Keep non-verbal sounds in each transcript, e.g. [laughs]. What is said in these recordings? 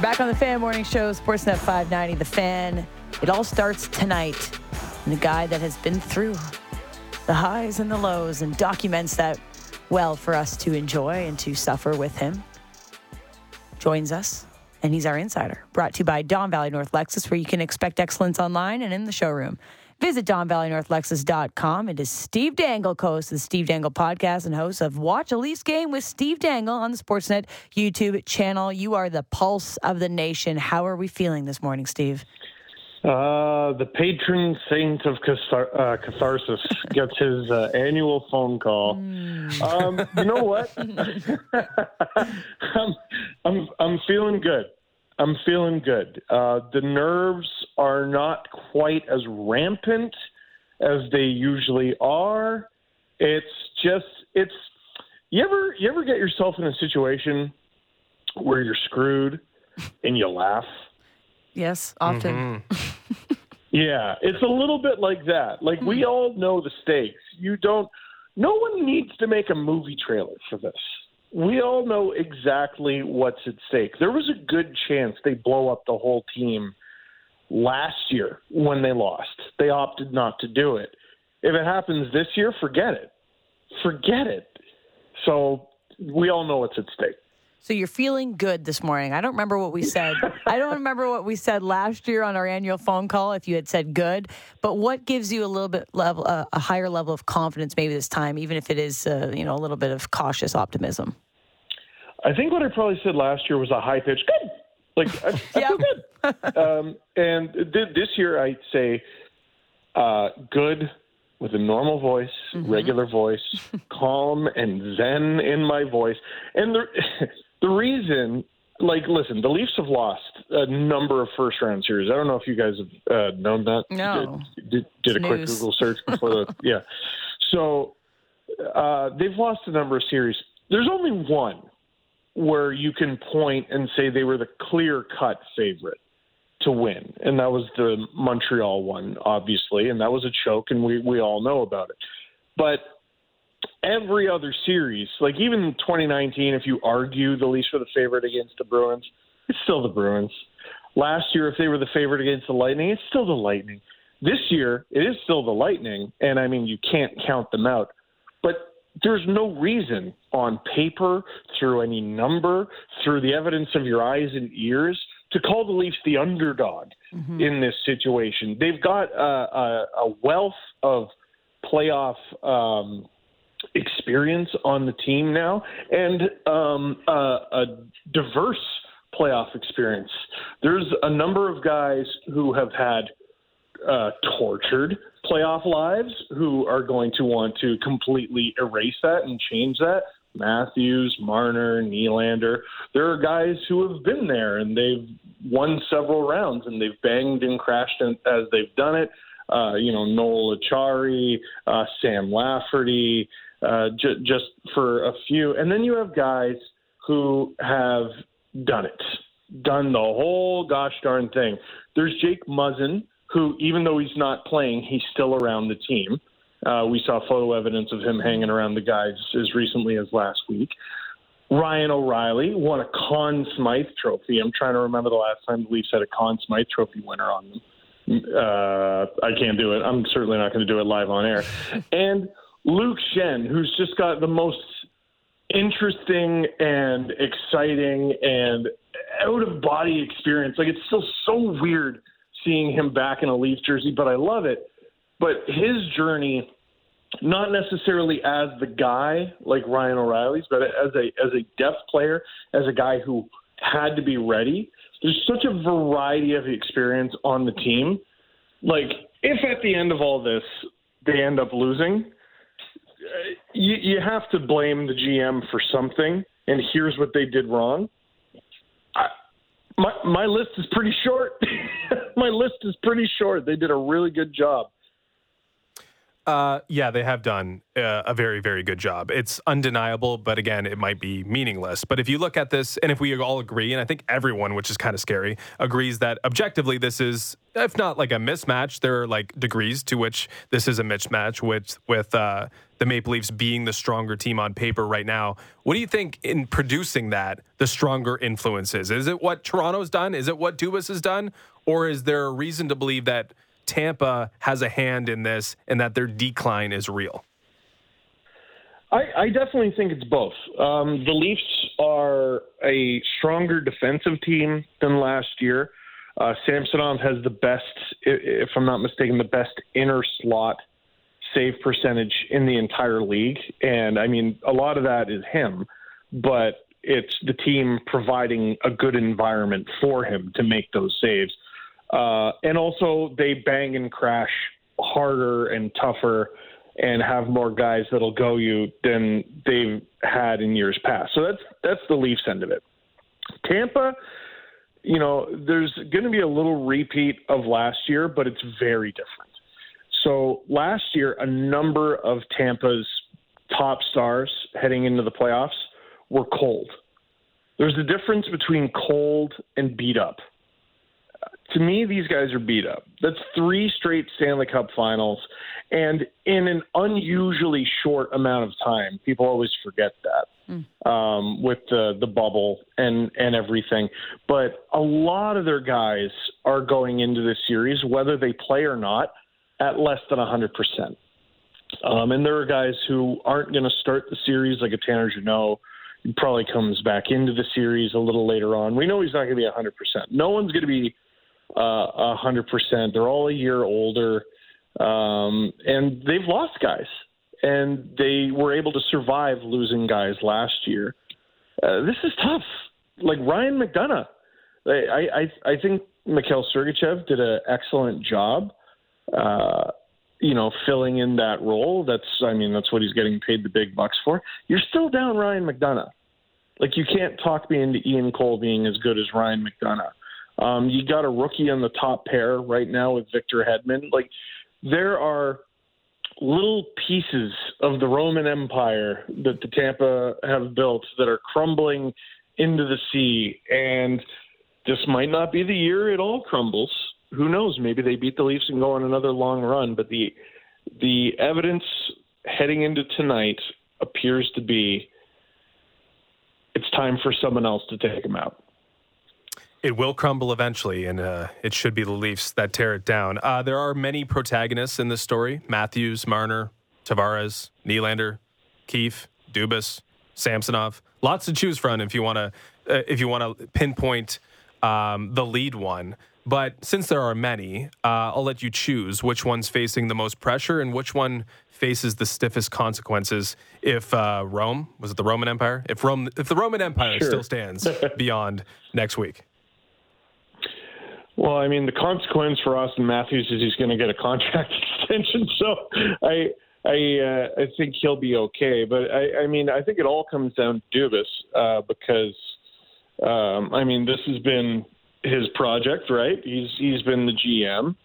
We're back on the Fan Morning Show, Sportsnet 590, The Fan. It all starts tonight. And the guy that has been through the highs and the lows and documents that well for us to enjoy and to suffer with him joins us. And he's our insider. Brought to you by Don Valley North Lexus, where you can expect excellence online and in the showroom. Visit DonValleyNorthLexus.com. It is Steve Dangle, co-host of the Steve Dangle podcast and host of Watch a Leafs Game with Steve Dangle on the Sportsnet YouTube channel. You are the pulse of the nation. How are we feeling this morning, Steve? Uh, the patron saint of cathar- uh, catharsis [laughs] gets his uh, annual phone call. Mm. Um, you know what? [laughs] [laughs] I'm, I'm, I'm feeling good. I'm feeling good. Uh, the nerves are not quite as rampant as they usually are. It's just it's you ever you ever get yourself in a situation where you're screwed and you laugh? Yes, often. Mm-hmm. [laughs] yeah, it's a little bit like that. Like we hmm. all know the stakes. You don't no one needs to make a movie trailer for this we all know exactly what's at stake. There was a good chance they blow up the whole team last year when they lost. They opted not to do it. If it happens this year, forget it. Forget it. So we all know what's at stake. So you're feeling good this morning. I don't remember what we said. I don't remember what we said last year on our annual phone call. If you had said good, but what gives you a little bit level, uh, a higher level of confidence maybe this time, even if it is uh, you know a little bit of cautious optimism? I think what I probably said last year was a high pitch good. Like I, I [laughs] feel good. um, and th- this year I'd say uh, good with a normal voice, mm-hmm. regular voice, [laughs] calm and zen in my voice. And the the reason, like, listen, the Leafs have lost a number of first round series. I don't know if you guys have uh, known that. No. Did, did, did a quick Google search before the [laughs] yeah. So uh, they've lost a number of series. There's only one where you can point and say they were the clear cut favorite to win. And that was the Montreal one, obviously, and that was a choke, and we, we all know about it. But every other series, like even 2019, if you argue the Leafs were the favorite against the Bruins, it's still the Bruins. Last year, if they were the favorite against the Lightning, it's still the Lightning. This year, it is still the Lightning, and I mean, you can't count them out. But there's no reason on paper, through any number, through the evidence of your eyes and ears, to call the Leafs the underdog mm-hmm. in this situation. They've got a, a, a wealth of playoff um, experience on the team now, and um, a, a diverse playoff experience. There's a number of guys who have had uh, tortured playoff lives who are going to want to completely erase that and change that. Matthews, Marner, Nylander. There are guys who have been there and they've won several rounds and they've banged and crashed as they've done it. Uh, you know, Noel Acciari, uh, Sam Lafferty, uh, j- just for a few. And then you have guys who have done it, done the whole gosh darn thing. There's Jake Muzzin, who, even though he's not playing, he's still around the team. Uh, we saw photo evidence of him hanging around the guys as recently as last week. Ryan O'Reilly won a Conn Smythe trophy. I'm trying to remember the last time the Leafs had a Conn Smythe trophy winner on them. Uh, I can't do it. I'm certainly not going to do it live on air. and Luke Schenn, who's just got the most interesting and exciting and out of body experience. Like it's still so weird seeing him back in a Leafs jersey, but I love it. But his journey, not necessarily as the guy like Ryan O'Reilly's, but as a as a depth player, as a guy who had to be ready. There's such a variety of experience on the team. Like if at the end of all this they end up losing, Uh, you, you have to blame the GM for something. And here's what they did wrong. I, my my list is pretty short. [laughs] my list is pretty short. They did a really good job. Uh, yeah, they have done uh, a very, very good job. It's undeniable, but again, it might be meaningless. But if you look at this, and if we all agree, and I think everyone, which is kind of scary, agrees that objectively this is, if not like a mismatch, there are like degrees to which this is a mismatch with with uh, the Maple Leafs being the stronger team on paper right now. What do you think in producing that the stronger influences? Is it what Toronto's done? Is it what Dubas has done, or is there a reason to believe that? Tampa has a hand in this and that their decline is real? I, I definitely think it's both. Um, the Leafs are a stronger defensive team than last year. Uh, Samsonov has the best, if I'm not mistaken, the best inner slot save percentage in the entire league. And I mean, a lot of that is him, but it's the team providing a good environment for him to make those saves. Uh, and also, they bang and crash harder and tougher and have more guys that'll go you than they've had in years past. So that's that's the Leafs end of it. Tampa, you know, there's going to be a little repeat of last year, but it's very different. So last year, a number of Tampa's top stars heading into the playoffs were cold. There's a difference between cold and beat up to me, these guys are beat up. That's three straight Stanley Cup finals, and in an unusually short amount of time. People always forget that mm. um, with the the bubble and and everything. But a lot of their guys are going into this series, whether they play or not, at less than hundred percent. Um, and there are guys who aren't going to start the series, like a Tanner Jeannot. He probably comes back into the series a little later on. We know he's not going to be 100%. No one's going to be a hundred percent. They're all a year older, um, and they've lost guys, and they were able to survive losing guys last year. Uh, this is tough. Like Ryan McDonagh, I I, I think Mikhail Sergachev did an excellent job. Uh, you know, filling in that role. That's, I mean, that's what he's getting paid the big bucks for. You're still down Ryan McDonagh. Like you can't talk me into Ian Cole being as good as Ryan McDonagh. Um, you got a rookie on the top pair right now with Victor Hedman. Like there are little pieces of the Roman Empire that the Tampa have built that are crumbling into the sea, and this might not be the year it all crumbles. Who knows? Maybe they beat the Leafs and go on another long run. But the the evidence heading into tonight appears to be it's time for someone else to take them out. It will crumble eventually, and uh, it should be the Leafs that tear it down. Uh, there are many protagonists in this story Matthews, Marner, Tavares, Nylander, Keefe, Dubas, Samsonov. Lots to choose from if you want to uh, if you want to pinpoint um, the lead one. But since there are many, uh, I'll let you choose which one's facing the most pressure and which one faces the stiffest consequences. If uh, Rome was it the Roman Empire? If Rome, if the Roman Empire sure. still stands [laughs] beyond next week. Well, I mean, the consequence for Auston Matthews is he's going to get a contract [laughs] extension. So I, I, uh, I think he'll be okay. But I, I mean, I think it all comes down to Dubas uh, because, um, I mean, this has been his project, right? He's he's been the GM.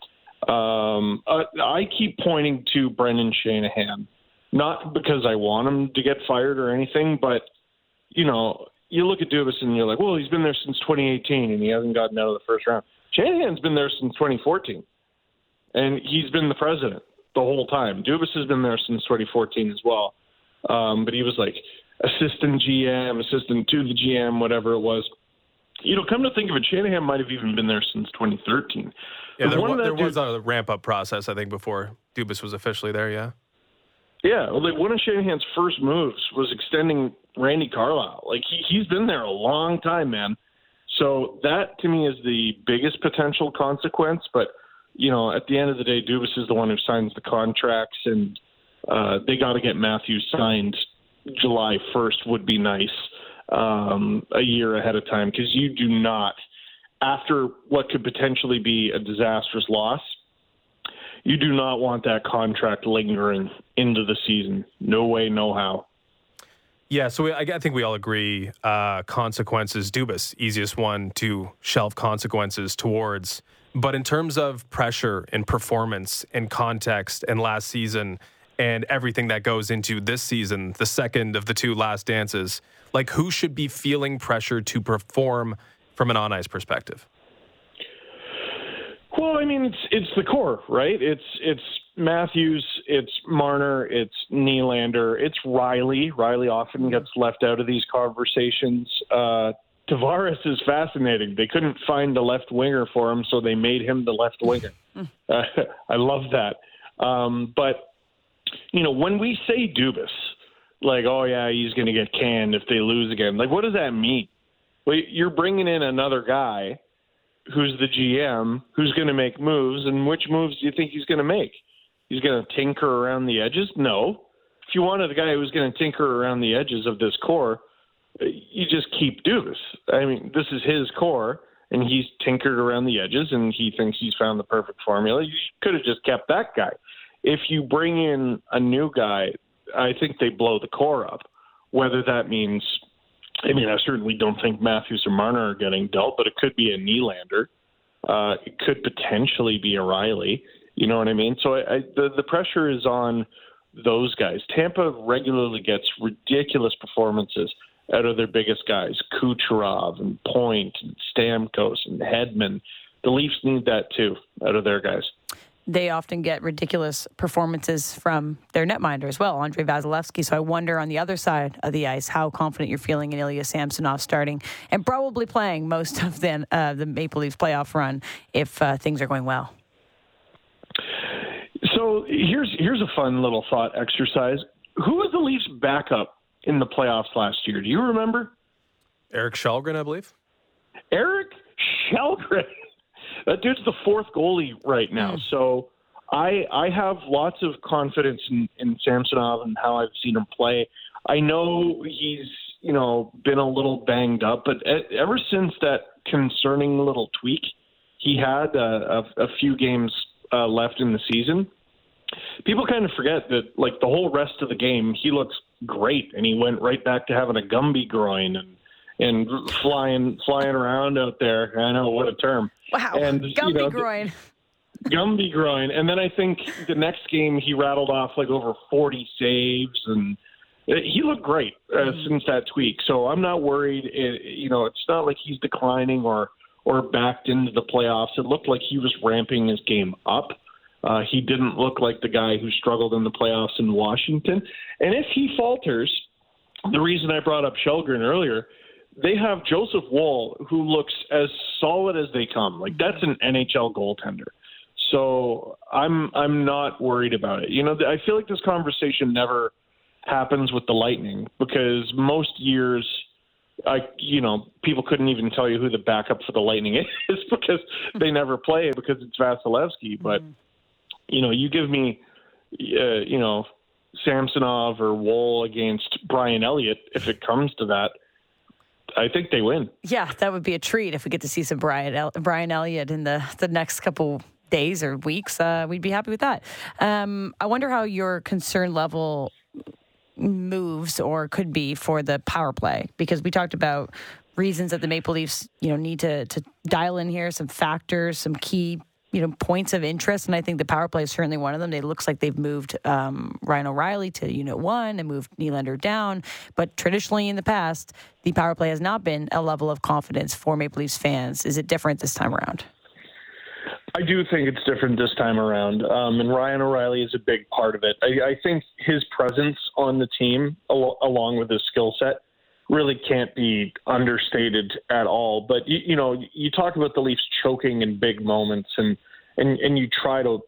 Um, uh, I keep pointing to Brendan Shanahan, not because I want him to get fired or anything, but you know, you look at Dubas and you're like, well, he's been there since 2018 and he hasn't gotten out of the first round. Shanahan's been there since 2014, and he's been the president the whole time. Dubas has been there since 2014 as well, um, but he was like assistant GM, assistant to the GM, whatever it was. You know, come to think of it, Shanahan might have even been there since 2013. Yeah, there, was, there was a ramp up process, I think, before Dubas was officially there. Yeah. Yeah, well, like one of Shanahan's first moves was extending Randy Carlyle. Like he he's been there a long time, man. So that to me is the biggest potential consequence. But you know, at the end of the day, Dubas is the one who signs the contracts, and uh, they got to get Matthews signed July 1st would be nice um, a year ahead of time because you do not, after what could potentially be a disastrous loss, you do not want that contract lingering into the season. No way, no how. Yeah, so we, I, I, think we all agree uh, consequences, Dubas, easiest one to shelve consequences towards. But in terms of pressure and performance and context and last season and everything that goes into this season, the second of the two last dances, like who should be feeling pressure to perform from an on ice perspective? Well, I mean, it's it's the core, right? It's it's Matthews, it's Marner, it's Nylander, it's Rielly. Rielly often gets left out of these conversations. Uh, Tavares is fascinating. They couldn't find a left winger for him, so they made him the left winger. [laughs] uh, I love that. Um, but you know, when we say Dubas, like, oh yeah, he's going to get canned if they lose again. Like, what does that mean? Well, you're bringing in another guy who's the GM who's going to make moves, and which moves do you think he's going to make? He's going to tinker around the edges? No. If you wanted a guy who's going to tinker around the edges of this core, you just keep Dubas. I mean, this is his core, and he's tinkered around the edges, and he thinks he's found the perfect formula. You could have just kept that guy. If you bring in a new guy, I think they blow the core up. Whether that means I mean, I certainly don't think Matthews or Marner are getting dealt, but it could be a Nylander. Uh, it could potentially be a Rielly. You know what I mean? So I, I, the the pressure is on those guys. Tampa regularly gets ridiculous performances out of their biggest guys, Kucherov and Point and Stamkos and Hedman. The Leafs need that too out of their guys they often get ridiculous performances from their netminder as well, Andrei Vasilevskiy. So I wonder on the other side of the ice how confident you're feeling in Ilya Samsonov starting and probably playing most of the, uh, the Maple Leafs playoff run if uh, things are going well. So here's here's a fun little thought exercise. Who was the Leafs' backup in the playoffs last year? Do you remember? Erik Källgren, I believe. Erik Källgren. [laughs] that dude's the fourth goalie right now. Mm. So I I have lots of confidence in, in Samsonov and how I've seen him play. I know he's you know been a little banged up, but ever since that concerning little tweak he had uh, a, a few games uh, left in the season, people kind of forget that like the whole rest of the game he looks great, and he went right back to having a Gumby groin and and flying flying around out there. I know what a term. Wow. And Gumby you know, groin. [laughs] Gumby groin. And then I think the next game he rattled off like over 40 saves and he looked great uh, mm-hmm. since that tweak. So I'm not worried. It, you know, it's not like he's declining or or backed into the playoffs. It looked like he was ramping his game up. Uh, he didn't look like the guy who struggled in the playoffs in Washington. And if he falters, the reason I brought up Källgren earlier they have Joseph Woll, who looks as solid as they come. Like that's an NHL goaltender. So I'm I'm not worried about it. You know, I feel like this conversation never happens with the Lightning because most years, I you know people couldn't even tell you who the backup for the Lightning [laughs] is because they never play because it's Vasilevskiy. But mm-hmm. You know, you give me, uh, you know, Samsonov or Woll against Brian Elliott if it comes to that I think they win. Yeah, that would be a treat if we get to see some Brian El- Brian Elliott in the the next couple days or weeks. Uh, we'd be happy with that. Um, I wonder how your concern level moves or could be for the power play because we talked about reasons that the Maple Leafs, you know, need to to dial in here some factors, some key you know points of interest, and I think the power play is certainly one of them. It looks like they've moved um, Ryan O'Reilly to Unit One and moved Nylander down, but traditionally in the past, the power play has not been a level of confidence for Maple Leafs fans. Is it different this time around? I do think it's different this time around, um, and Ryan O'Reilly is a big part of it. I, I think his presence on the team, al- along with his skill set, really can't be understated at all. But you, you know, you talk about the Leafs choking in big moments, and and and you try to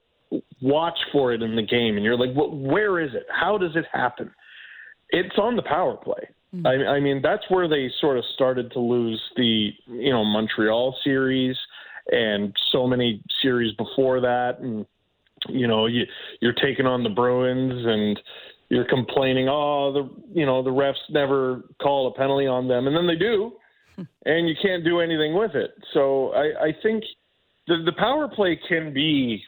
watch for it in the game, and you're like, well, where is it? How does it happen? It's on the power play. Mm-hmm. I, I mean, that's where they sort of started to lose the you know Montreal series and so many series before that, and you know you you're taking on the Bruins and you're complaining, oh, the you know the refs never call a penalty on them, and then they do, [laughs] and you can't do anything with it. So I, I think the the power play can be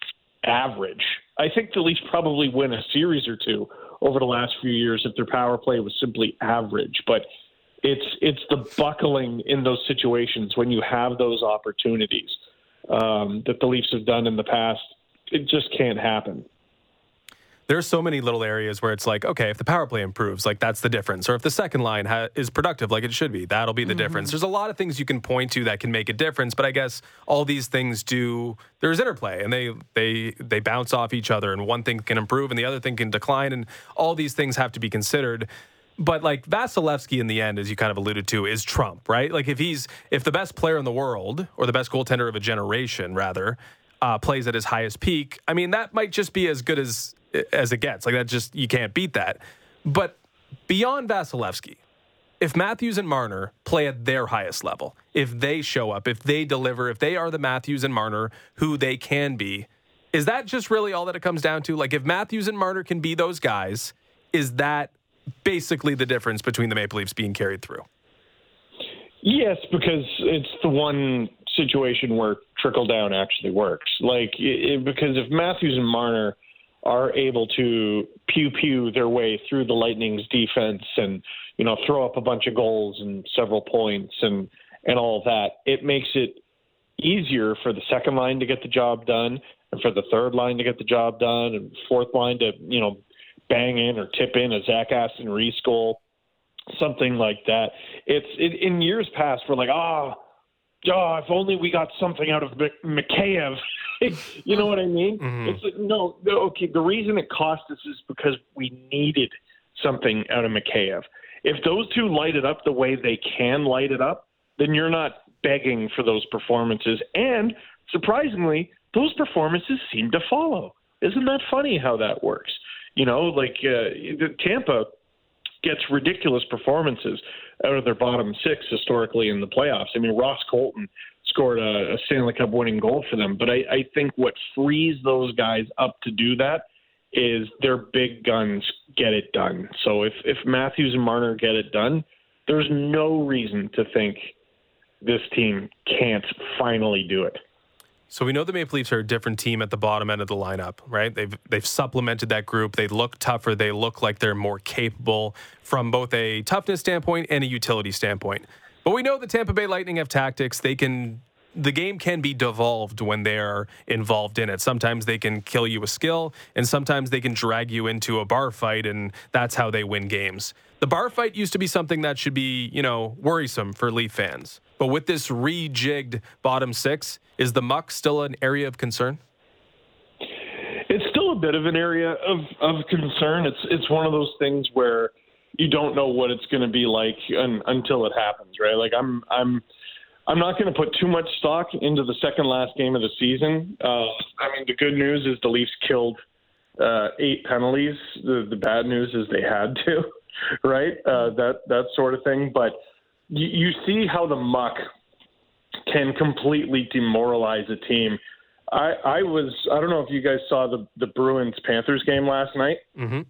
average. I think the Leafs probably win a series or two over the last few years if their power play was simply average, but it's it's the buckling in those situations when you have those opportunities um, that the Leafs have done in the past. It just can't happen. There's so many little areas where it's like, okay, if the power play improves, like that's the difference. Or if the second line ha- is productive like it should be, that'll be the mm-hmm. difference. There's a lot of things you can point to that can make a difference, but I guess all these things do there's interplay and they they they bounce off each other and one thing can improve and the other thing can decline and all these things have to be considered. But like Vasilevskiy in the end, as you kind of alluded to, is Trump, right? Like if he's if the best player in the world or the best goaltender of a generation, rather, uh, plays at his highest peak, I mean that might just be as good as as it gets. Like that just you can't beat that. But beyond Vasilevskiy, if Matthews and Marner play at their highest level, if they show up, if they deliver, if they are the Matthews and Marner who they can be, is that just really all that it comes down to? Like if Matthews and Marner can be those guys, is that basically the difference between the Maple Leafs being carried through? Yes, because it's the one situation where trickle down actually works. Like it, because if Matthews and Marner are able to pew pew their way through the Lightning's defense and you know throw up a bunch of goals and several points and and all that, it makes it easier for the second line to get the job done and for the third line to get the job done and fourth line to you know bang in or tip in a Zach Aston Reese goal, something like that. It's it, in years past we're like ah. Oh, oh, if only we got something out of Mikheyev. [laughs] you know what I mean? Mm-hmm. It's no, no, okay. The reason it cost us is because we needed something out of Mikheyev. If those two light it up the way they can light it up, then you're not begging for those performances. And surprisingly, those performances seem to follow. Isn't that funny how that works? You know, like uh, Tampa gets ridiculous performances out of their bottom six historically in the playoffs. I mean, Ross Colton scored a, a Stanley Cup winning goal for them, but I, I think what frees those guys up to do that is their big guns get it done. So if if Matthews and Marner get it done, there's no reason to think this team can't finally do it. So we know the Maple Leafs are a different team at the bottom end of the lineup, right? They've they've supplemented that group. They look tougher. They look like they're more capable from both a toughness standpoint and a utility standpoint. But we know the Tampa Bay Lightning have tactics. They can the game can be devolved when they're involved in it. Sometimes they can kill you with skill, and sometimes they can drag you into a bar fight, and that's how they win games. The bar fight used to be something that should be, you know, worrisome for Leaf fans. But with this rejigged bottom six, is the muck still an area of concern? It's still a bit of an area of, of concern. It's it's one of those things where you don't know what it's going to be like un, until it happens, right? Like I'm I'm I'm not going to put too much stock into the second last game of the season. Uh, I mean, the good news is the Leafs killed uh, eight penalties. The, the bad news is they had to. [laughs] right? Uh, that that sort of thing. But you, you see how the muck can completely demoralize a team. I, I was I don't know if you guys saw the the Bruins Panthers game last night. Mm-hmm.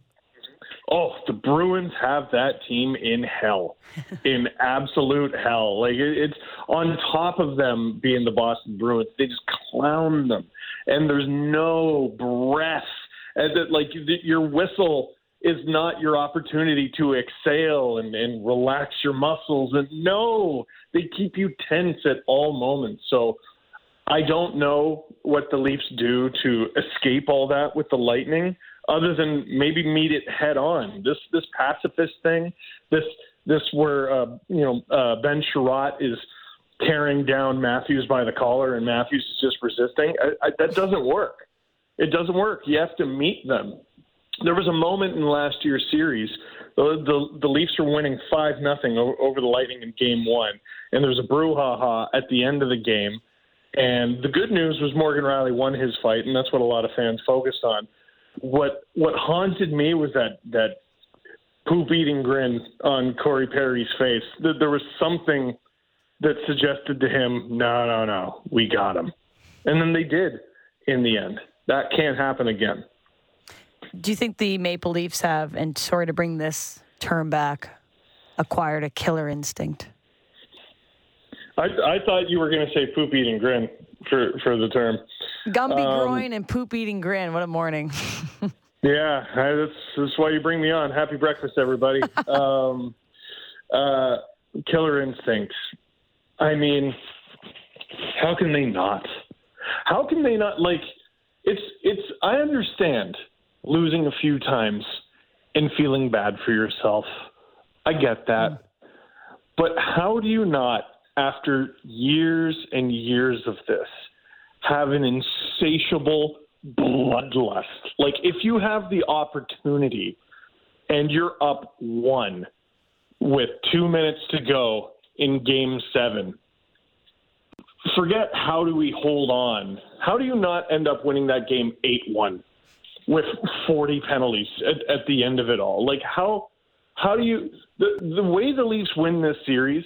Oh, the Bruins have that team in hell, [laughs] in absolute hell. Like it, it's on top of them being the Boston Bruins, they just clown them, and there's no breath. And that like your whistle is not your opportunity to exhale and, and relax your muscles. And no, they keep you tense at all moments. So I don't know what the Leafs do to escape all that with the Lightning, other than maybe meet it head on. This this pacifist thing, this this where uh, you know uh, Ben Chiarot is tearing down Matthews by the collar and Matthews is just resisting. I, I, that doesn't work. It doesn't work. You have to meet them there was a moment in last year's series. The, the, the Leafs were winning five nothing over the Lightning in Game One, and there was a brouhaha at the end of the game. And the good news was Morgan Rielly won his fight, and that's what a lot of fans focused on. What what haunted me was that that poop eating grin on Corey Perry's face. That there was something that suggested to him, no, no, no, we got him, and then they did in the end. That can't happen again. Do you think the Maple Leafs have, and sorry to bring this term back, acquired a killer instinct? I, I thought you were going to say poop eating grin for, for the term. Gumby um, groin and poop eating grin. What a morning. [laughs] yeah, that's, that's why you bring me on. Happy breakfast, everybody. [laughs] um, uh, killer instincts. I mean, how can they not? How can they not? Like, it's it's. I understand losing a few times and feeling bad for yourself. I get that. Mm. But how do you not, after years and years of this, have an insatiable bloodlust? Like, if you have the opportunity and you're up one with two minutes to go in game seven, forget how do we hold on. How do you not end up winning that game 8 1 with 40 penalties at, at the end of it all? Like, how, how do you, the, the way the Leafs win this series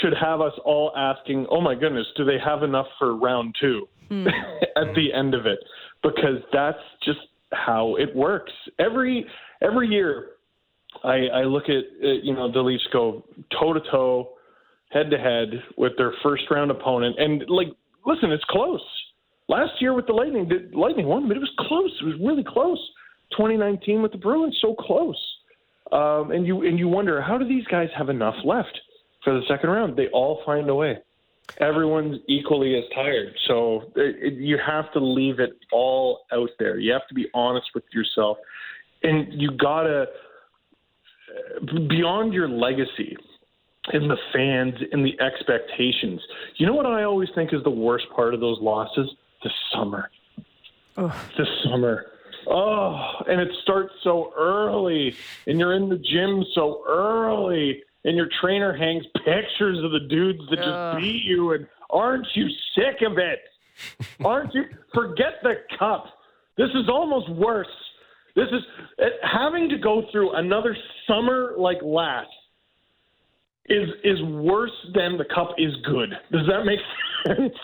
should have us all asking, oh my goodness, do they have enough for round two hmm. [laughs] at the end of it? Because that's just how it works. Every, every year, I, I look at, you know, the Leafs go toe to toe head to head with their first round opponent. And like, listen, it's close. Last year with the Lightning, the Lightning won, but it was close. It was really close. 2019 with the Bruins, so close. Um, and you and you wonder how do these guys have enough left for the second round? They all find a way. Everyone's equally as tired, so it, it, you have to leave it all out there. You have to be honest with yourself, and you gotta beyond your legacy and the fans and the expectations. You know what I always think is the worst part of those losses? The summer. Oh. The summer. Oh, and it starts so early, and you're in the gym so early, and your trainer hangs pictures of the dudes that just beat you, and aren't you sick of it? [laughs] aren't you? Forget the cup. This is almost worse. This is having to go through another summer like last is is worse than the cup is good. Does that make [laughs] sense?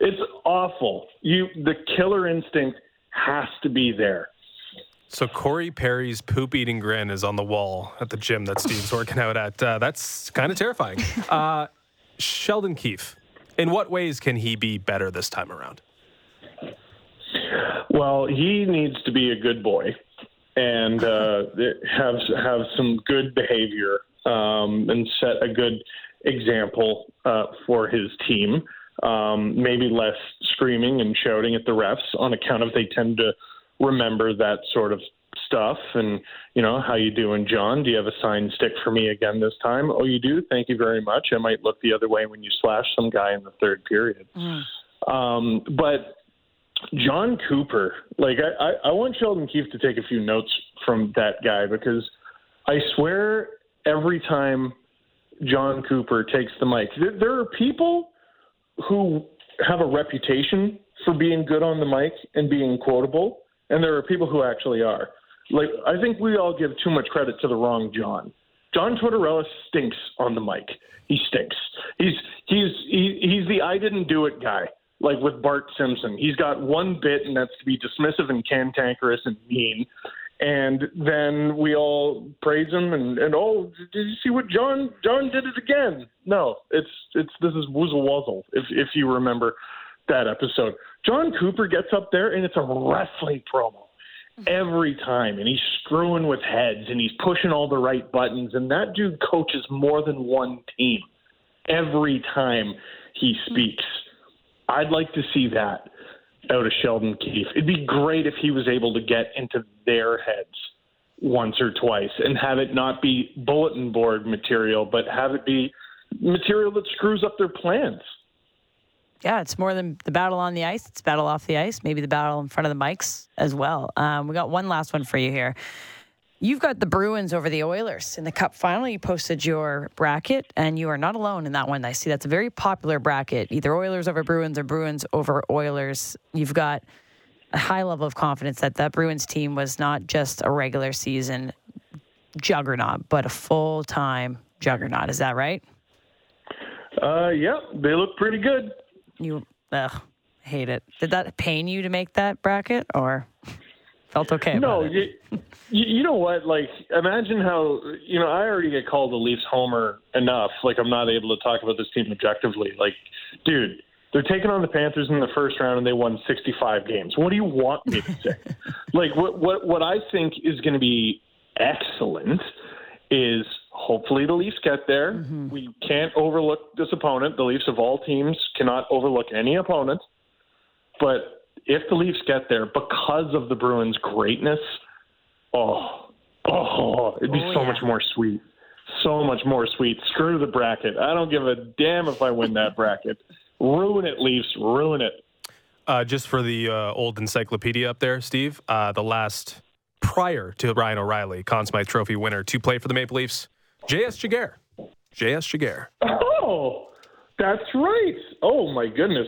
It's awful. You the killer instinct has to be there. So Corey Perry's poop eating grin is on the wall at the gym that Steve's [laughs] working out at. Uh, that's kind of terrifying. [laughs] Uh, Sheldon Keefe, in what ways can he be better this time around? Well, he needs to be a good boy and uh, [laughs] have have some good behavior um, and set a good example uh, for his team. Um, maybe less screaming and shouting at the refs on account of they tend to remember that sort of stuff. And you know, how you doing, John? Do you have a signed stick for me again this time? Oh, you do. Thank you very much. I might look the other way when you slash some guy in the third period. Mm. Um, but Jon Cooper, like I, I, I want Sheldon Keefe to take a few notes from that guy because I swear every time Jon Cooper takes the mic. There are people who have a reputation for being good on the mic and being quotable, and there are people who actually are. Like I think we all give too much credit to the wrong John. John Tortorella stinks on the mic. He stinks. He's he's he, he's the I didn't do it guy. Like with Bart Simpson, he's got one bit, and that's to be dismissive and cantankerous and mean and then we all praise him and, and oh did you see what John John did it again? No, it's it's this is Woozle Wuzzle if if you remember that episode. Jon Cooper gets up there and it's a wrestling promo every time and he's screwing with heads and he's pushing all the right buttons and that dude coaches more than one team every time he speaks. I'd like to see that out of Sheldon Keefe. It'd be great if he was able to get into their heads once or twice and have it not be bulletin board material, but have it be material that screws up their plans. Yeah, it's more than the battle on the ice. It's battle off the ice, maybe the battle in front of the mics as well. Um, we got one last one for you here. You've got the Bruins over the Oilers in the Cup final. You posted your bracket, and you are not alone in that one. I see that's a very popular bracket, either Oilers over Bruins or Bruins over Oilers. You've got a high level of confidence that that Bruins team was not just a regular season juggernaut, but a full time juggernaut. Is that right? Uh, yeah, they look pretty good. You, ugh, hate it. Did that pain you to make that bracket, or? Felt okay. No, you, you know what? Like, imagine how you know I already get called a Leafs homer enough. Like, I'm not able to talk about this team objectively. Like, dude, they're taking on the Panthers in the first round and they won 65 games. What do you want me to say? [laughs] like, what what what I think is going to be excellent is hopefully the Leafs get there. Mm-hmm. We can't overlook this opponent. The Leafs of all teams cannot overlook any opponent. But if the Leafs get there because of the Bruins' greatness, oh, oh, it'd be Oh, so yeah. much more sweet. So much more sweet. Screw the bracket. I don't give a damn if I win that bracket. Ruin it, Leafs. Ruin it. Uh, just for the uh, old encyclopedia up there, Steve, uh, the last prior to Ryan O'Reilly, Conn Smythe Trophy winner to play for the Maple Leafs, J.S. Giguère. J.S. Giguère. Oh, that's right. Oh my goodness,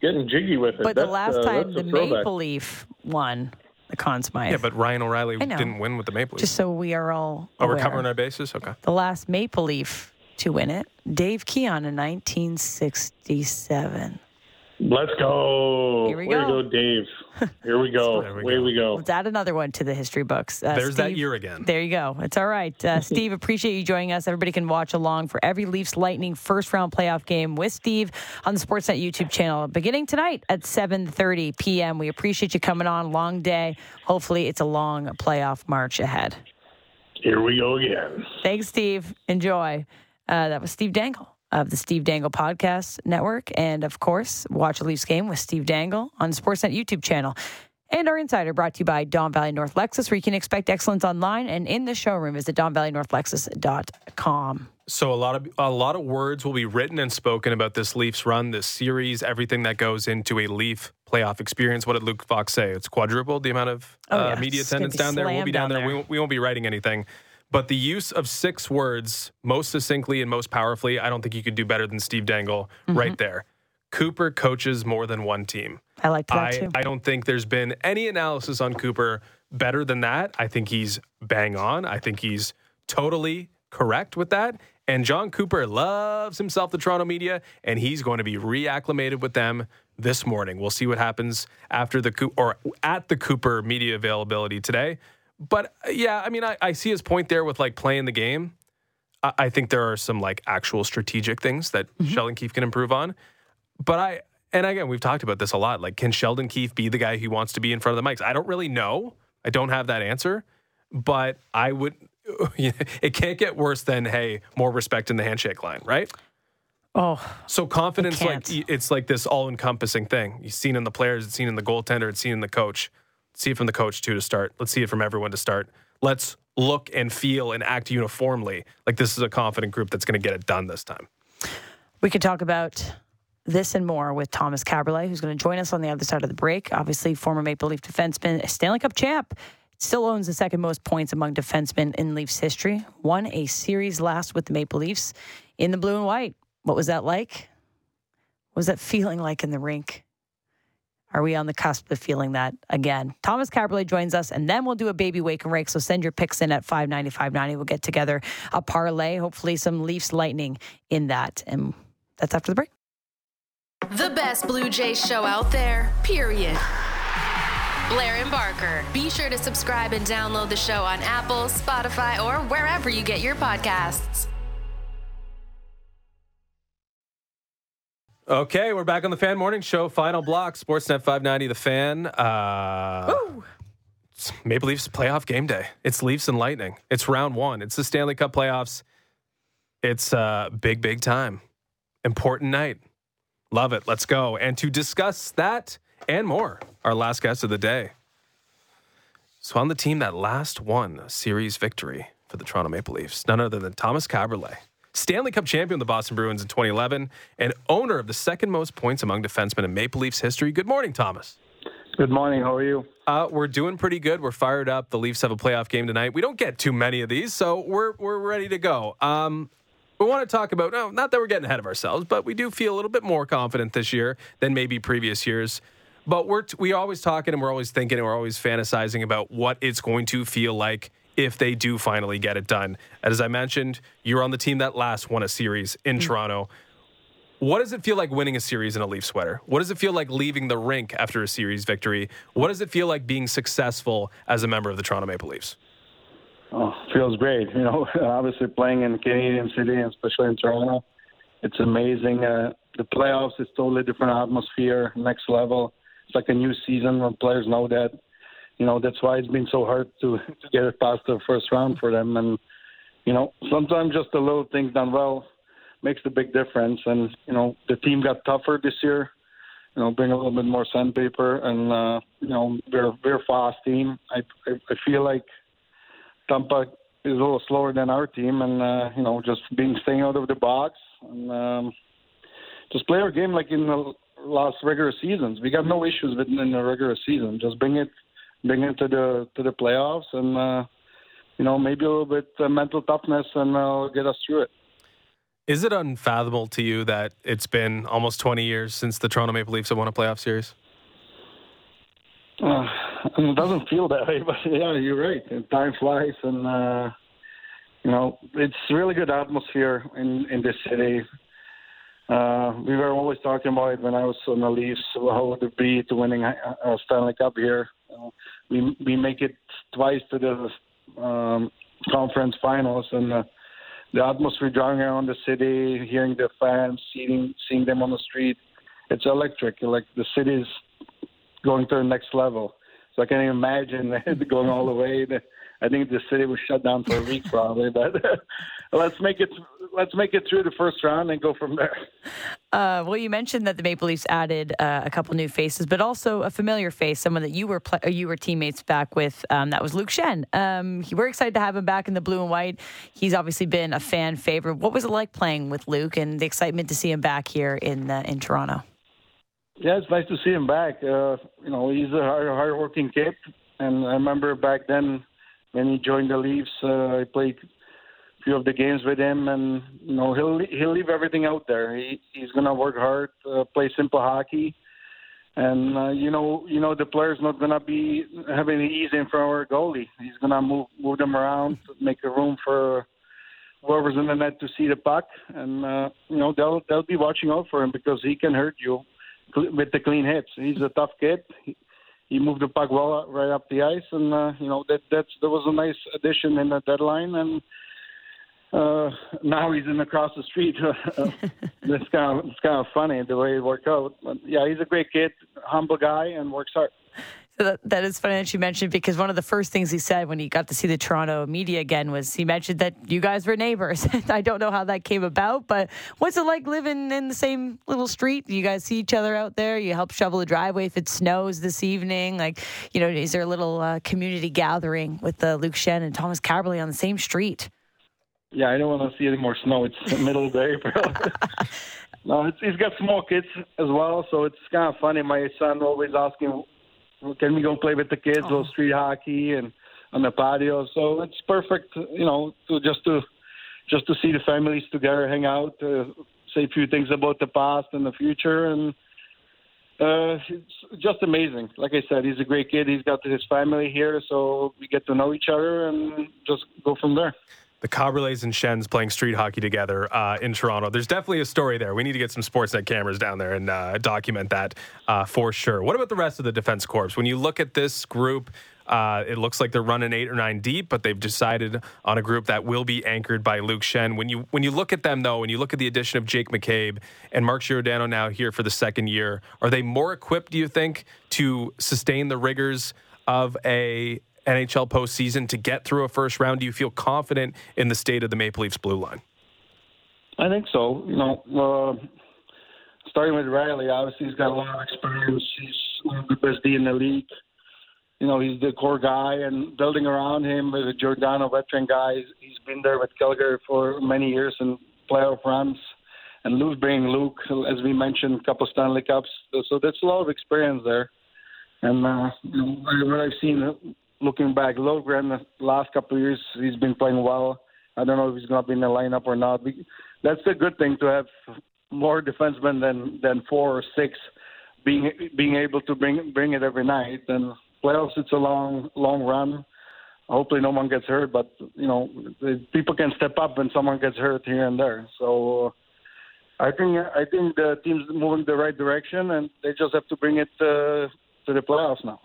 getting jiggy with it. But the last uh, time the throwback. Maple Leaf won the Conn Smythe. Yeah, but Ryan O'Reilly didn't win with the Maple Leafs. just so we are all oh, we're covering our bases? Okay. the last Maple Leaf to win it, Dave Keon in 1967. Let's go. Here we Way go. to go, Dave. Here we [laughs] go. There we Way go. we go. Let's add another one to the history books. Uh, There's that year again. There you go. It's all right. Uh, [laughs] Steve, appreciate you joining us. Everybody can watch along for every Leafs Lightning first round playoff game with Steve on the Sportsnet YouTube channel beginning tonight at 7:30 p.m. We appreciate you coming on. Long day. Hopefully, it's a long playoff march ahead. Here we go again. Thanks, Steve. Enjoy. Uh, that was Steve Dangle of the Steve Dangle Podcast Network. And of course, watch a Leafs game with Steve Dangle on the Sportsnet YouTube channel. And our insider brought to you by Don Valley North Lexus, where you can expect excellence online and in the showroom. is Visit donvalleynorthlexus.com. So a lot of a lot of words will be written and spoken about this Leafs run, this series, everything that goes into a Leaf playoff experience. What did Luke Fox say? It's quadrupled the amount of Oh, uh, yeah. media attendance down there. We'll be down down there. We, won't, we won't be writing anything. But the use of six words most succinctly and most powerfully, I don't think you could do better than Steve Dangle Mm-hmm. right there. Cooper coaches more than one team. I like that I, too. I don't think there's been any analysis on Cooper better than that. I think he's bang on. I think he's totally correct with that. And Jon Cooper loves himself the Toronto media, and he's going to be reacclimated with them this morning. We'll see what happens after the or at the Cooper media availability today. But uh, yeah, I mean, I, I see his point there with like playing the game. I, I think there are some like actual strategic things that Sheldon Keefe can improve on. But I, and again, we've talked about this a lot. Like, can Sheldon Keefe be the guy who wants to be in front of the mics? I don't really know. I don't have that answer. But I would, [laughs] it can't get worse than, hey, more respect in the handshake line, right? oh, So confidence, like it's like this all-encompassing thing. You've seen in the players, it's seen in the goaltender, it's seen in the coach. See it from the coach too to start. Let's see it from everyone to start. Let's look and feel and act uniformly like this is a confident group that's going to get it done this time. we could talk about this and more with Tomas Kaberle, who's going to join us on the other side of the break. Obviously, former Maple Leaf defenseman, Stanley Cup champ, still owns the second most points among defensemen in Leafs history. Won a series last with the Maple Leafs in the blue and white. What was that like? What was that [laughs] feeling like in the rink? Are we on the cusp of feeling that again? Tomas Kaberle joins us, and then we'll do a baby wake and rake. So send your picks in at 590, 590. We'll get together a parlay, hopefully some Leafs lightning in that. And that's after the break. The best Blue Jays show out there, period. Blair and Barker. Be sure to subscribe and download the show on Apple, Spotify, or wherever you get your podcasts. Okay, we're back on the Fan Morning Show. Final block, Sportsnet 590, The Fan. Uh, it's Maple Leafs playoff game day. It's Leafs and Lightning. It's round one. It's the Stanley Cup playoffs. It's uh, big, big time. Important night. Love it. Let's go. And to discuss that and more, our last guest of the day. So on the team that last won a series victory for the Toronto Maple Leafs, none other than Tomas Kaberle. Stanley Cup champion of the Boston Bruins in 2011 and owner of the second most points among defensemen in Maple Leafs history. Good morning, Thomas. Good morning. How are you? Uh, we're doing pretty good. We're fired up. The Leafs have a playoff game tonight. We don't get too many of these, so we're we're ready to go. Um, we want to talk about no, not that we're getting ahead of ourselves, but we do feel a little bit more confident this year than maybe previous years. But we're t- we always talking and we're always thinking and we're always fantasizing about what it's going to feel like if they do finally get it done. And as I mentioned, you're on the team that last won a series in Toronto. What does it feel like winning a series in a Leaf sweater? What does it feel like leaving the rink after a series victory? What does it feel like being successful as a member of the Toronto Maple Leafs? Oh, feels great. You know, [laughs] obviously playing in Canadian City, and especially in Toronto, it's amazing. Uh, the playoffs is totally different atmosphere, next level. It's like a new season when players know that. You know, that's why it's been so hard to [laughs] to get it past the first round for them. And you know, sometimes just the little things done well makes the big difference. And you know, the team got tougher this year. you know, bring a little bit more sandpaper, and uh, you know, we're we're fast team. I, I I feel like Tampa is a little slower than our team, and uh, you know, just being staying out of the box and um, just play our game like in the last regular seasons. We got no issues with in the regular season. Just bring it, bring it to the to the playoffs, and uh, you know, maybe a little bit uh, mental toughness, and uh, get us through it. Is it unfathomable to you that it's been almost 20 years since the Toronto Maple Leafs have won a playoff series? Uh, it doesn't feel that way, [laughs] but yeah, you're right. Time flies, and uh, you know it's really good atmosphere in in this city. Uh, we were always talking about it when I was on the Leafs. How would it be to winning a, Stanley Cup here? Uh, we we make it twice to the um, conference finals, and uh, the atmosphere driving around the city, hearing the fans, seeing seeing them on the street, it's electric. Like the city's going to the next level. So I can imagine [laughs] going all the way. I think the city was shut down for a week probably, but [laughs] let's make it let's make it through the first round and go from there. Uh, well, you mentioned that the Maple Leafs added uh, a couple new faces, but also a familiar face, someone that you were pl- you were teammates back with. Um, that was Luke Schenn. Um, we're excited to have him back in the blue and white. He's obviously been a fan favorite. What was it like playing with Luke, and the excitement to see him back here in uh, in Toronto? Yeah, it's nice to see him back. Uh, you know, he's a hard, hard-working kid, and I remember back then when he joined the Leafs, uh, I played few of the games with him, and you know he'll he'll leave everything out there. He he's gonna work hard, uh, play simple hockey, and uh, you know you know the player's not gonna be having it easy in front of our goalie. He's gonna move move them around, make a room for whoever's in the net to see the puck, and uh, you know they'll they'll be watching out for him because he can hurt you with the clean hits. He's a tough kid. He, he moved the puck well right up the ice, and uh, you know that that's that was a nice addition in the deadline, and uh, now he's in across the street. it's kind of it's kind of funny the way it worked out. But yeah, he's a great kid, humble guy, and works hard. So that, that is funny that you mentioned because one of the first things he said when he got to see the Toronto media again was he mentioned that you guys were neighbors. [laughs] I don't know how that came about, but what's it like living in the same little street? You guys see each other out there. You help shovel the driveway if it snows this evening. Like, you know, is there a little uh, community gathering with uh, Luke Schenn and Tomas Kaberle on the same street? Yeah, I don't want to see any more snow. It's the middle of April. [laughs] no, it's, he's got small kids as well, so it's kind of funny. My son always asking can we go play with the kids oh. or street hockey and on the patio? So it's perfect, you know, to just to just to see the families together, hang out, uh, say a few things about the past and the future, and uh, it's just amazing. Like I said, he's a great kid. He's got his family here, so we get to know each other and just go from there the Kaberles and Schenns playing street hockey together uh, in Toronto. There's definitely a story there. We need to get some Sportsnet cameras down there and uh, document that uh, for sure. What about the rest of the defense corps? When you look at this group, uh, it looks like they're running eight or nine deep, but they've decided on a group that will be anchored by Luke Schenn. When you when you look at them though, when you look at the addition of Jake McCabe and Mark Giordano now here for the second year, are they more equipped? Do you think to sustain the rigors of a NHL postseason to get through a first round? Do you feel confident in the state of the Maple Leafs blue line? I think so. You know, uh, starting with Rielly, obviously he's got a lot of experience. He's one of the best D in the league. You know, he's the core guy, and building around him with a Giordano veteran guy. He's been there with Calgary for many years in playoff runs. And Luke being Luke, as we mentioned, a couple Stanley Cups. So that's a lot of experience there. And uh, you know, what I've seen looking back, Lundgren the last couple of years he's been playing well. I don't know if he's going to be in the lineup or not. That's a good thing to have more defensemen than than four or six being being able to bring bring it every night. And playoffs, it's a long long run. Hopefully, no one gets hurt, but you know, people can step up when someone gets hurt here and there. So. I think I think the team's moving the right direction, and they just have to bring it uh, to the playoffs now.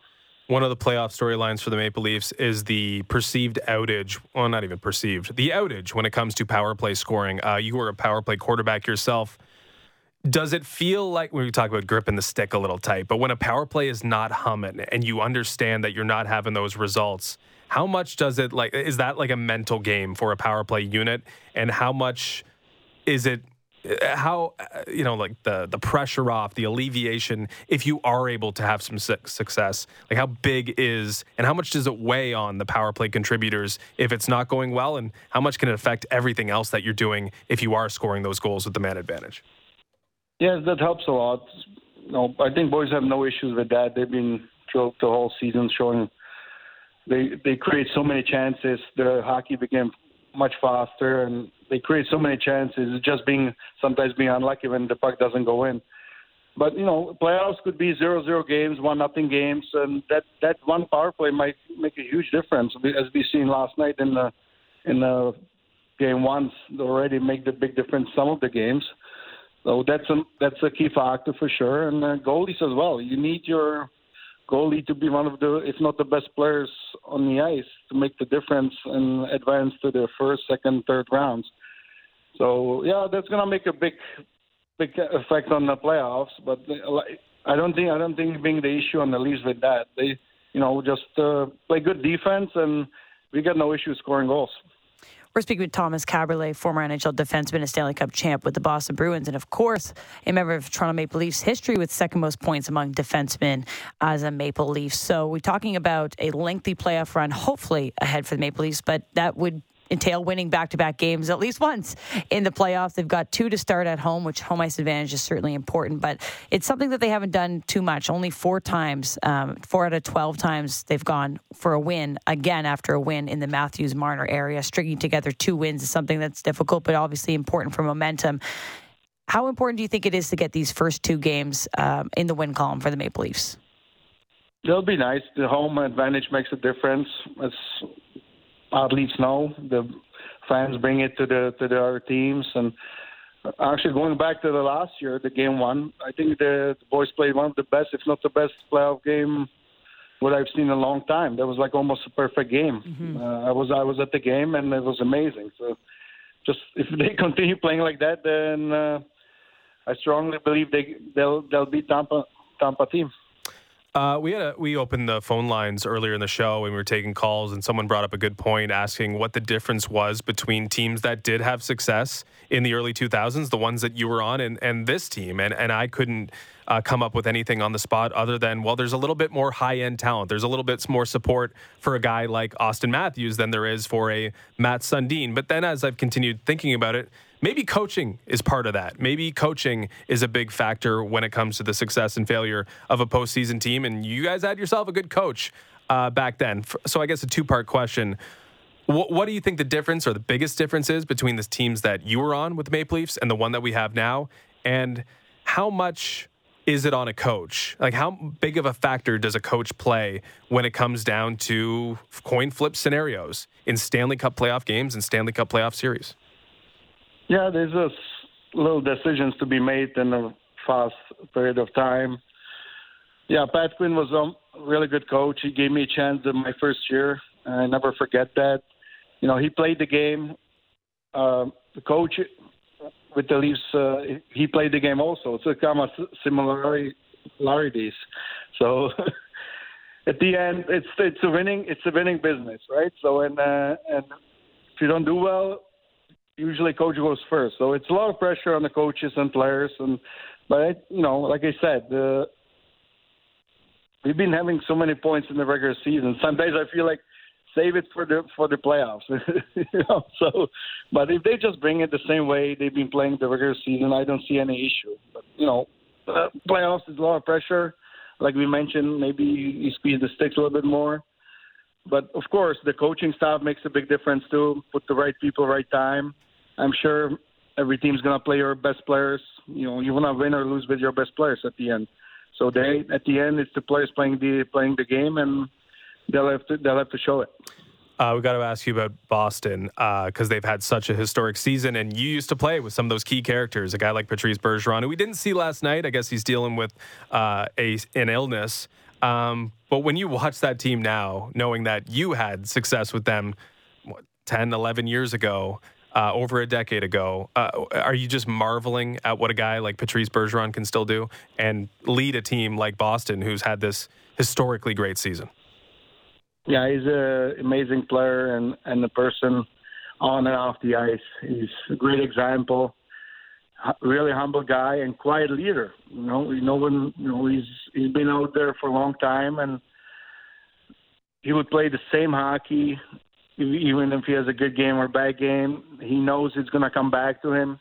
One of the playoff storylines for the Maple Leafs is the perceived outage. Well, not even perceived. The outage when it comes to power play scoring. Uh, you were a power play quarterback yourself. Does it feel like when we talk about gripping the stick a little tight, but when a power play is not humming and you understand that you're not having those results, how much does it like is that like a mental game for a power play unit and how much is it how uh, you know like the the pressure off the alleviation if you are able to have some success like how big is and how much does it weigh on the power play contributors if it's not going well? And how much can it affect everything else that you're doing if you are scoring those goals with the man advantage? Yes that helps a lot. No i think boys have no issues with that. They've been throughout the whole season showing they they create so many chances. The hockey became much faster and they create so many chances. Just being sometimes being unlucky when the puck doesn't go in. But you know, playoffs could be zero-zero games, one nothing games, and that that one power play might make a huge difference, as we seen last night in the in the game ones already make the big difference some of the games. So that's a that's a key factor for sure, and uh, goalies as well. You need your goalie to be one of the, if not the best players on the ice to make the difference and advance to the first, second, third rounds. So yeah, that's gonna make a big, big effect on the playoffs. But I don't think I don't think being the issue on the Leafs with that. They, you know, just uh, play good defense and we got no issue scoring goals. We're speaking with Tomas Kaberle, former NHL defenseman, a Stanley Cup champ with the Boston Bruins, and of course, a member of Toronto Maple Leafs history with second most points among defensemen as a Maple Leaf. So we're talking about a lengthy playoff run, hopefully ahead for the Maple Leafs, but that would entail winning back to back games at least once in the playoffs. They've got two to start at home, which home ice advantage is certainly important, but it's something that they haven't done too much. Only four times, um, four out of 12 times they've gone for a win, again, after a win in the Matthews Marner area. Stringing together two wins is something that's difficult, but obviously important for momentum. How important do you think it is to get these first two games um, in the win column for the Maple Leafs? They'll be nice. The home advantage makes a difference. It's athletes know. The fans bring it to the to the other teams, and actually going back to the last year, the game one, I think the, the boys played one of the best, if not the best, playoff game what I've seen in a long time. That was like almost a perfect game. Mm-hmm. Uh, I was I was at the game and it was amazing. So just [laughs] if they continue playing like that, then uh, I strongly believe they they'll they'll beat Tampa Tampa team. Uh, we had a, we opened the phone lines earlier in the show and we were taking calls and someone brought up a good point asking what the difference was between teams that did have success in the early 2000s the ones that you were on and, and this team. And and I couldn't uh, come up with anything on the spot other than well there's a little bit more high end talent. There's a little bit more support for a guy like Auston Matthews than there is for a Mats Sundin. But then as I've continued thinking about it maybe coaching is part of that. Maybe coaching is a big factor when it comes to the success and failure of a postseason team. And you guys had yourself a good coach uh, back then. So I guess a two part question. What, what, do you think the difference or the biggest difference is between the teams that you were on with the Maple Leafs and the one that we have now? And how much is it on a coach? Like, how big of a factor does a coach play when it comes down to coin flip scenarios in Stanley Cup playoff games and Stanley Cup playoff series? Yeah, there's a little decisions to be made in a fast period of time. Yeah, Pat Quinn was a really good coach. He gave me a chance in my first year. I never forget that. You know, he played the game. Uh, the coach with the Leafs, uh, he played the game also. So It's kind of similarities. So [laughs] at the end, it's it's a winning it's a winning business, right? So and uh, and if you don't do well, usually coach goes first. So it's a lot of pressure on the coaches and players. And but you know, like I said, uh, we've been having so many points in the regular season. Sometimes I feel like save it for the for the playoffs. [laughs] you know, so but if they just bring it the same way they've been playing the regular season, I don't see any issue. But you know, uh, playoffs is a lot of pressure. Like we mentioned, maybe you squeeze the sticks a little bit more. But of course, the coaching staff makes a big difference too. Put the right people, right time. I'm sure every team's going to play your best players. You know, you want to win or lose with your best players at the end. So they, at the end, it's the players playing the playing the game, and they'll have to they'll have to show it. Uh, we got to ask you about Boston because uh, they've had such a historic season, and you used to play with some of those key characters. A guy like Patrice Bergeron, who we didn't see last night. I guess he's dealing with uh, a an illness. Um, but when you watch that team now, knowing that you had success with them what, 10, 11 years ago, uh, over a decade ago. Uh, are you just marveling at what a guy like Patrice Bergeron can still do and lead a team like Boston, who's had this historically great season? Yeah, he's an amazing player and and the person on and off the ice. He's a great example. Really humble guy and quiet leader. You know, know when you know he's he's been out there for a long time, and he would play the same hockey, even if he has a good game or bad game. He knows it's going to come back to him.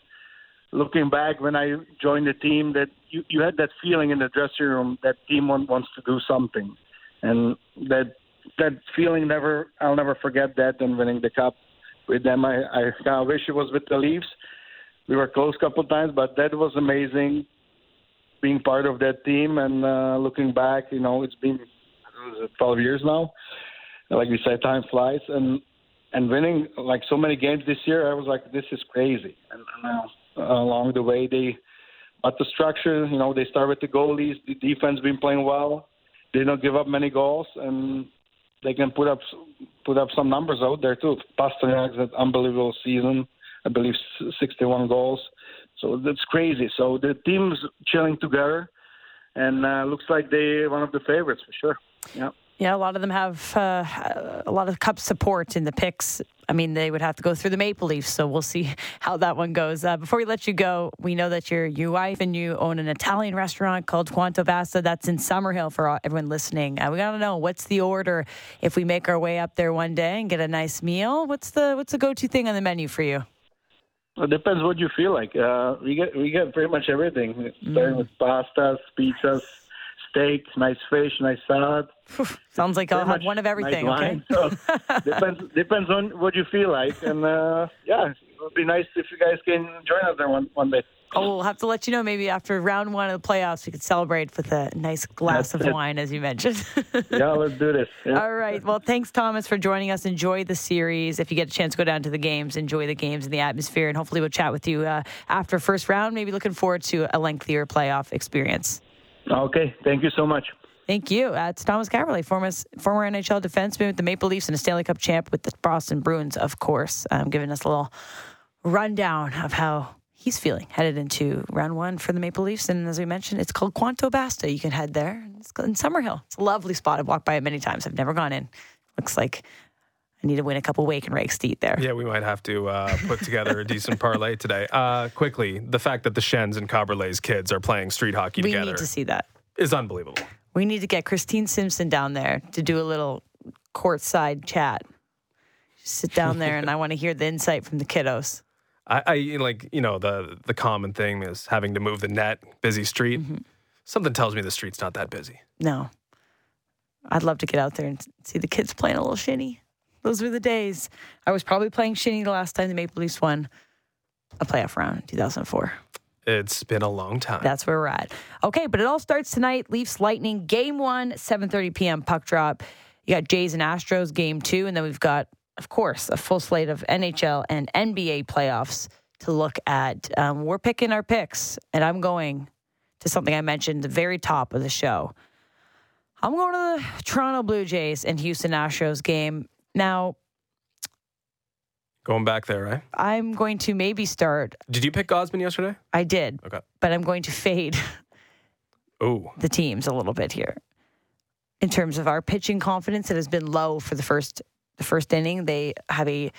Looking back, when I joined the team, that you you had that feeling in the dressing room that team wants to do something, and that that feeling never I'll never forget that and winning the cup with them. I I of wish it was with the Leafs we were close a couple times, but that was amazing being part of that team. And uh, looking back, you know, it's been 12 years now. Like we said, time flies, and and winning like so many games this year, I was like, this is crazy. And, uh, along the way, they but the structure, you know, they start with the goalies. The defense been playing well. They don't give up many goals, and they can put up put up some numbers out there too. Pastrnak's an unbelievable season. I believe 61 goals. So that's crazy. So the team's chilling together, and uh, looks like they're one of the favorites for sure. Yeah. Yeah, a lot of them have uh, a lot of cup support in the picks. I mean, they would have to go through the Maple Leafs, so we'll see [laughs] how that one goes. Uh, before we let you go, we know that you're your wife and you own an Italian restaurant called Quanto Basta. That's in Summerhill for everyone listening. Uh, we got to know what's the order if we make our way up there one day and get a nice meal. What's the what's the go to thing on the menu for you? It depends what you feel like. Uh, we get we get pretty much everything, mm. starting with pastas, pizzas, steak, nice fish, nice salad. Sounds like I'll have one of everything. Nice okay. so [laughs] depends depends on what you feel like, and uh, yeah, it would be nice if you guys can join us there one one day. Oh, we'll have to let you know maybe after round one of the playoffs, we could celebrate with a nice glass That's of it. wine, as you mentioned. [laughs] yeah, let's do this. Yeah. All right. Well, thanks, Tomas, for joining us. Enjoy the series. If you get a chance go down to the games, enjoy the games and the atmosphere. And hopefully, we'll chat with you uh, after first round. Maybe looking forward to a lengthier playoff experience. Okay. Thank you so much. Thank you. Uh, it's Tomas Kaberle, former, former NHL defenseman with the Maple Leafs and a Stanley Cup champ with the Boston Bruins, of course, um, giving us a little rundown of how he's feeling headed into round one for the Maple Leafs. And as we mentioned, it's called Quanto Basta. You can head there. It's in Summerhill. It's a lovely spot. I've walked by it many times. I've never gone in. Looks like I need to win a couple wake and rakes to eat there. Yeah, we might have to uh, put together a decent parlay today. Uh, quickly, the fact that the Schenns and Kaberle's kids are playing street hockey we together. We need to see that. Is unbelievable. We need to get Christine Simpson down there to do a little courtside chat. Just sit down there, and I want to hear the insight from the kiddos. I, I like you know the the common thing is having to move the net, busy street. Mm-hmm. Something tells me the street's not that busy. No, I'd love to get out there and see the kids playing a little shinny. Those were the days. I was probably playing shinny the last time the Maple Leafs won a playoff round in 2004. It's been a long time. That's where we're at. Okay, but it all starts tonight. Leafs Lightning game one, 7:30 p.m. puck drop. You got Jays and Astros game two, and then we've got of course, a full slate of NHL and NBA playoffs to look at. Um, we're picking our picks, and I'm going to something I mentioned at the very top of the show. I'm going to the Toronto Blue Jays and Houston Astros game. Now, Going back there, right? I'm going to maybe start. Did you pick Gausman yesterday? I did. Okay. But I'm going to fade [laughs] oh. the teams a little bit here. In terms of our pitching confidence, it has been low for the first the first inning. They have a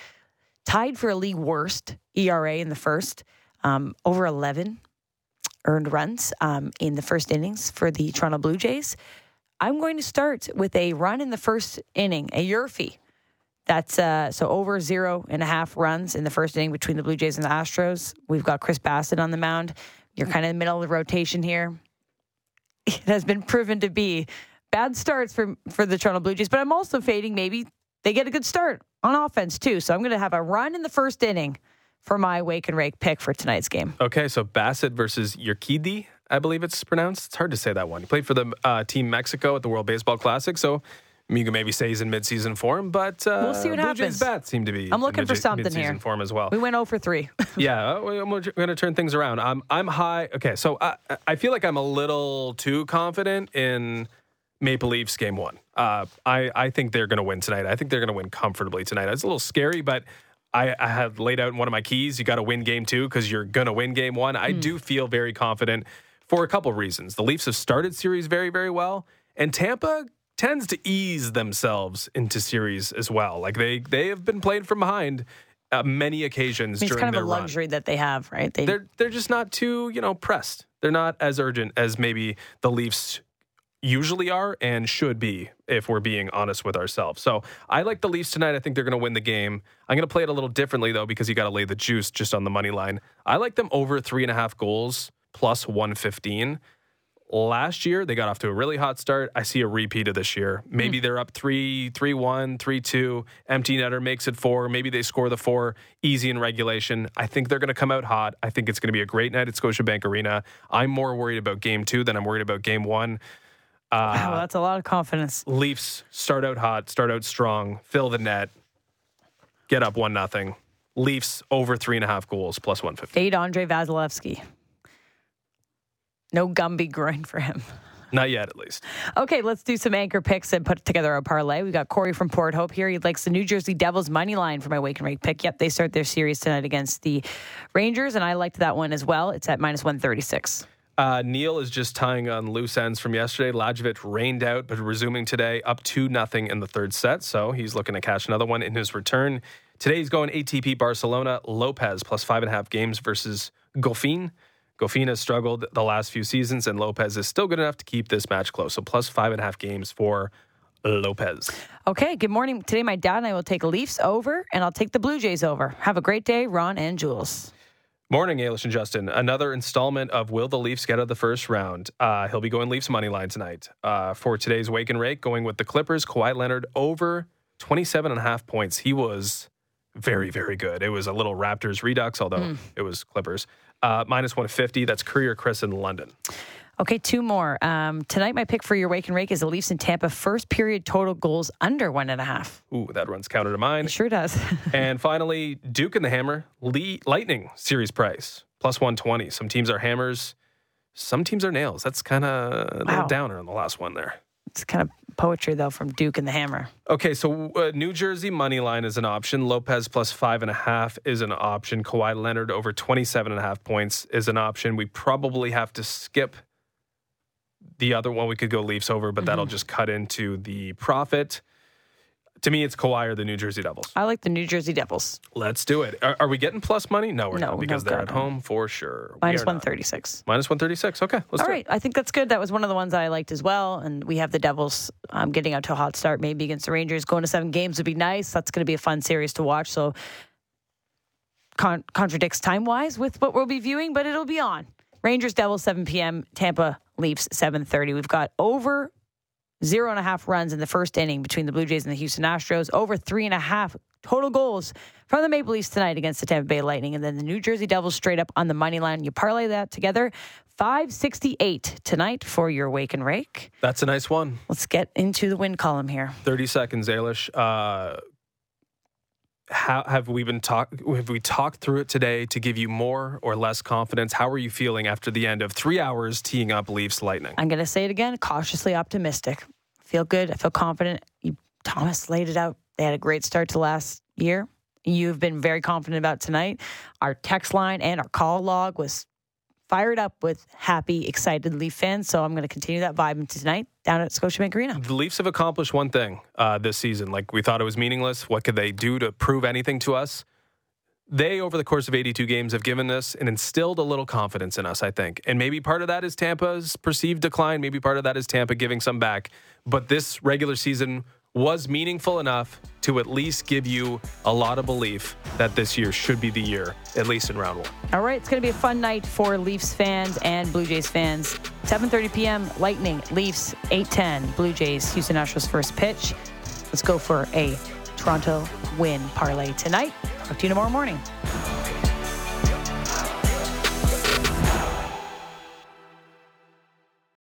tied for a league worst ERA in the first, um, over 11 earned runs um, in the first innings for the Toronto Blue Jays. I'm going to start with a run in the first inning, a YRFI. That's uh, so over zero and a half runs in the first inning between the Blue Jays and the Astros. We've got Chris Bassitt on the mound. You're kind of in the middle of the rotation here. [laughs] It has been proven to be bad starts for for the Toronto Blue Jays, but I'm also fading maybe they get a good start on offense too. So I'm going to have a run in the first inning for my wake and rake pick for tonight's game. Okay, so Bassitt versus Urquidy, I believe it's pronounced. It's hard to say that one. He played for the uh, Team Mexico at the World Baseball Classic, so you can maybe say he's in midseason form, but uh, we'll see what Blue happens. Jays bats seem to be. I'm looking for something mid-season here. form as well. We went 0 for three. [laughs] yeah, we're going to turn things around. I'm I'm high. Okay, so I I feel like I'm a little too confident in Maple Leafs game one. Uh, I, I think they're going to win tonight. I think they're going to win comfortably tonight. It's a little scary, but I, I have laid out in one of my keys. You got to win game two because you're going to win game one. I mm. do feel very confident for a couple reasons. The Leafs have started series very, very well, and Tampa tends to ease themselves into series as well. Like they they have been playing from behind uh, many occasions I mean, it's during kind of a run. luxury that they have, right? They, They're they're just not too you know pressed. They're not as urgent as maybe the Leafs usually are and should be if we're being honest with ourselves. So I like the Leafs tonight. I think they're going to win the game. I'm going to play it a little differently though because you got to lay the juice just on the money line. I like them over three and a half goals plus 115. Last year they got off to a really hot start. I see a repeat of this year. Hmm. Maybe they're up three, three one, three two. Empty netter makes it four. Maybe they score the four easy in regulation. I think they're going to come out hot. I think it's going to be a great night at Scotiabank Arena. I'm more worried about game two than I'm worried about game one. Uh, wow, that's a lot of confidence. Leafs start out hot, start out strong, fill the net, get up one nothing. Leafs over three and a half goals plus one fifty. Fade Andrei Vasilevskiy. No Gumby groin for him. Not yet, at least. Okay, let's do some anchor picks and put together a parlay. We got Corey from Port Hope here. He likes the New Jersey Devils money line for my wake and rake pick. Yep, they start their series tonight against the Rangers, and I liked that one as well. It's at minus 136. Uh, Neil is just tying on loose ends from yesterday. Lajovic rained out, but resuming today, up two nothing in the third set. So he's looking to catch another one in his return. Today he's going ATP Barcelona. Lopez plus five and a half games versus Goffin. Goffin has struggled the last few seasons, and Lopez is still good enough to keep this match close. So plus five and a half games for Lopez. Okay, good morning. Today, my dad and I will take Leafs over, and I'll take the Blue Jays over. Have a great day, Ron and Jules. Morning, Ailish and Justin. Another installment of Will the Leafs get out of the first round? Uh, he'll be going Leafs money line tonight. Uh, for today's Wake and Rake, going with the Clippers, Kawhi Leonard over 27 and a half points. He was very, very good. It was a little Raptors redux, although it was Clippers. Uh, minus 150. That's Courier Chris in London. Okay, two more. Um, tonight, my pick for your Wake and Rake is the Leafs in Tampa first period total goals under one and a half. Ooh, that runs counter to mine. It sure does. [laughs] and finally, Duke and the Hammer, Lee, Lightning series price, plus 120. Some teams are hammers, some teams are nails. That's kind of a little downer on the last one there. it's kind of poetry, though, from Duke and the Hammer. Okay, so uh, New Jersey money line is an option. Lopez plus five and a half is an option. Kawhi Leonard over 27 and a half points is an option. We probably have to skip the other one. We could go Leafs over, but that'll just cut into the profit. To me, it's Kawhi or the New Jersey Devils. I like the New Jersey Devils. Let's do it. Are, are we getting plus money? No, we're No, not because no, they're God, at no. home for sure. Minus are not. 136. Minus 136. Okay, let's All do right, I think that's good. That was one of the ones I liked as well. And we have the Devils um, getting out to a hot start, maybe against the Rangers. Going to seven games would be nice. That's going to be a fun series to watch. So con- contradicts time wise with what we'll be viewing, but it'll be on. Rangers Devils 7 p.m. Tampa Leafs 7:30. We've got over zero and a half runs in the first inning between the Blue Jays and the Houston Astros. Over three and a half total goals from the Maple Leafs tonight against the Tampa Bay Lightning, and then the New Jersey Devils straight up on the money line. You parlay that together, 568 tonight for your wake and rake. That's a nice one. Let's get into the win column here. 30 seconds, Ailish. Uh, how have we been talk? Have we talked through it today to give you more or less confidence? How are you feeling after the end of three hours teeing up Leafs Lightning? I'm going to say it again, cautiously optimistic. Feel good. I feel confident. You, Tomas laid it out. They had a great start to last year. You've been very confident about tonight. Our text line and our call log was fired up with happy, excited Leaf fans. So I'm going to continue that vibe tonight down at Scotiabank Arena. The Leafs have accomplished one thing uh, this season. Like we thought it was meaningless. What could they do to prove anything to us? They, over the course of 82 games, have given us and instilled a little confidence in us, I think. And maybe part of that is Tampa's perceived decline. Maybe part of that is Tampa giving some back. But this regular season was meaningful enough to at least give you a lot of belief that this year should be the year, at least in round one. All right, it's going to be a fun night for Leafs fans and Blue Jays fans. 7:30 p.m. Lightning, Leafs 8:10. Blue Jays, Houston Astros first pitch. Let's go for a Toronto win parlay tonight. Talk to you tomorrow morning.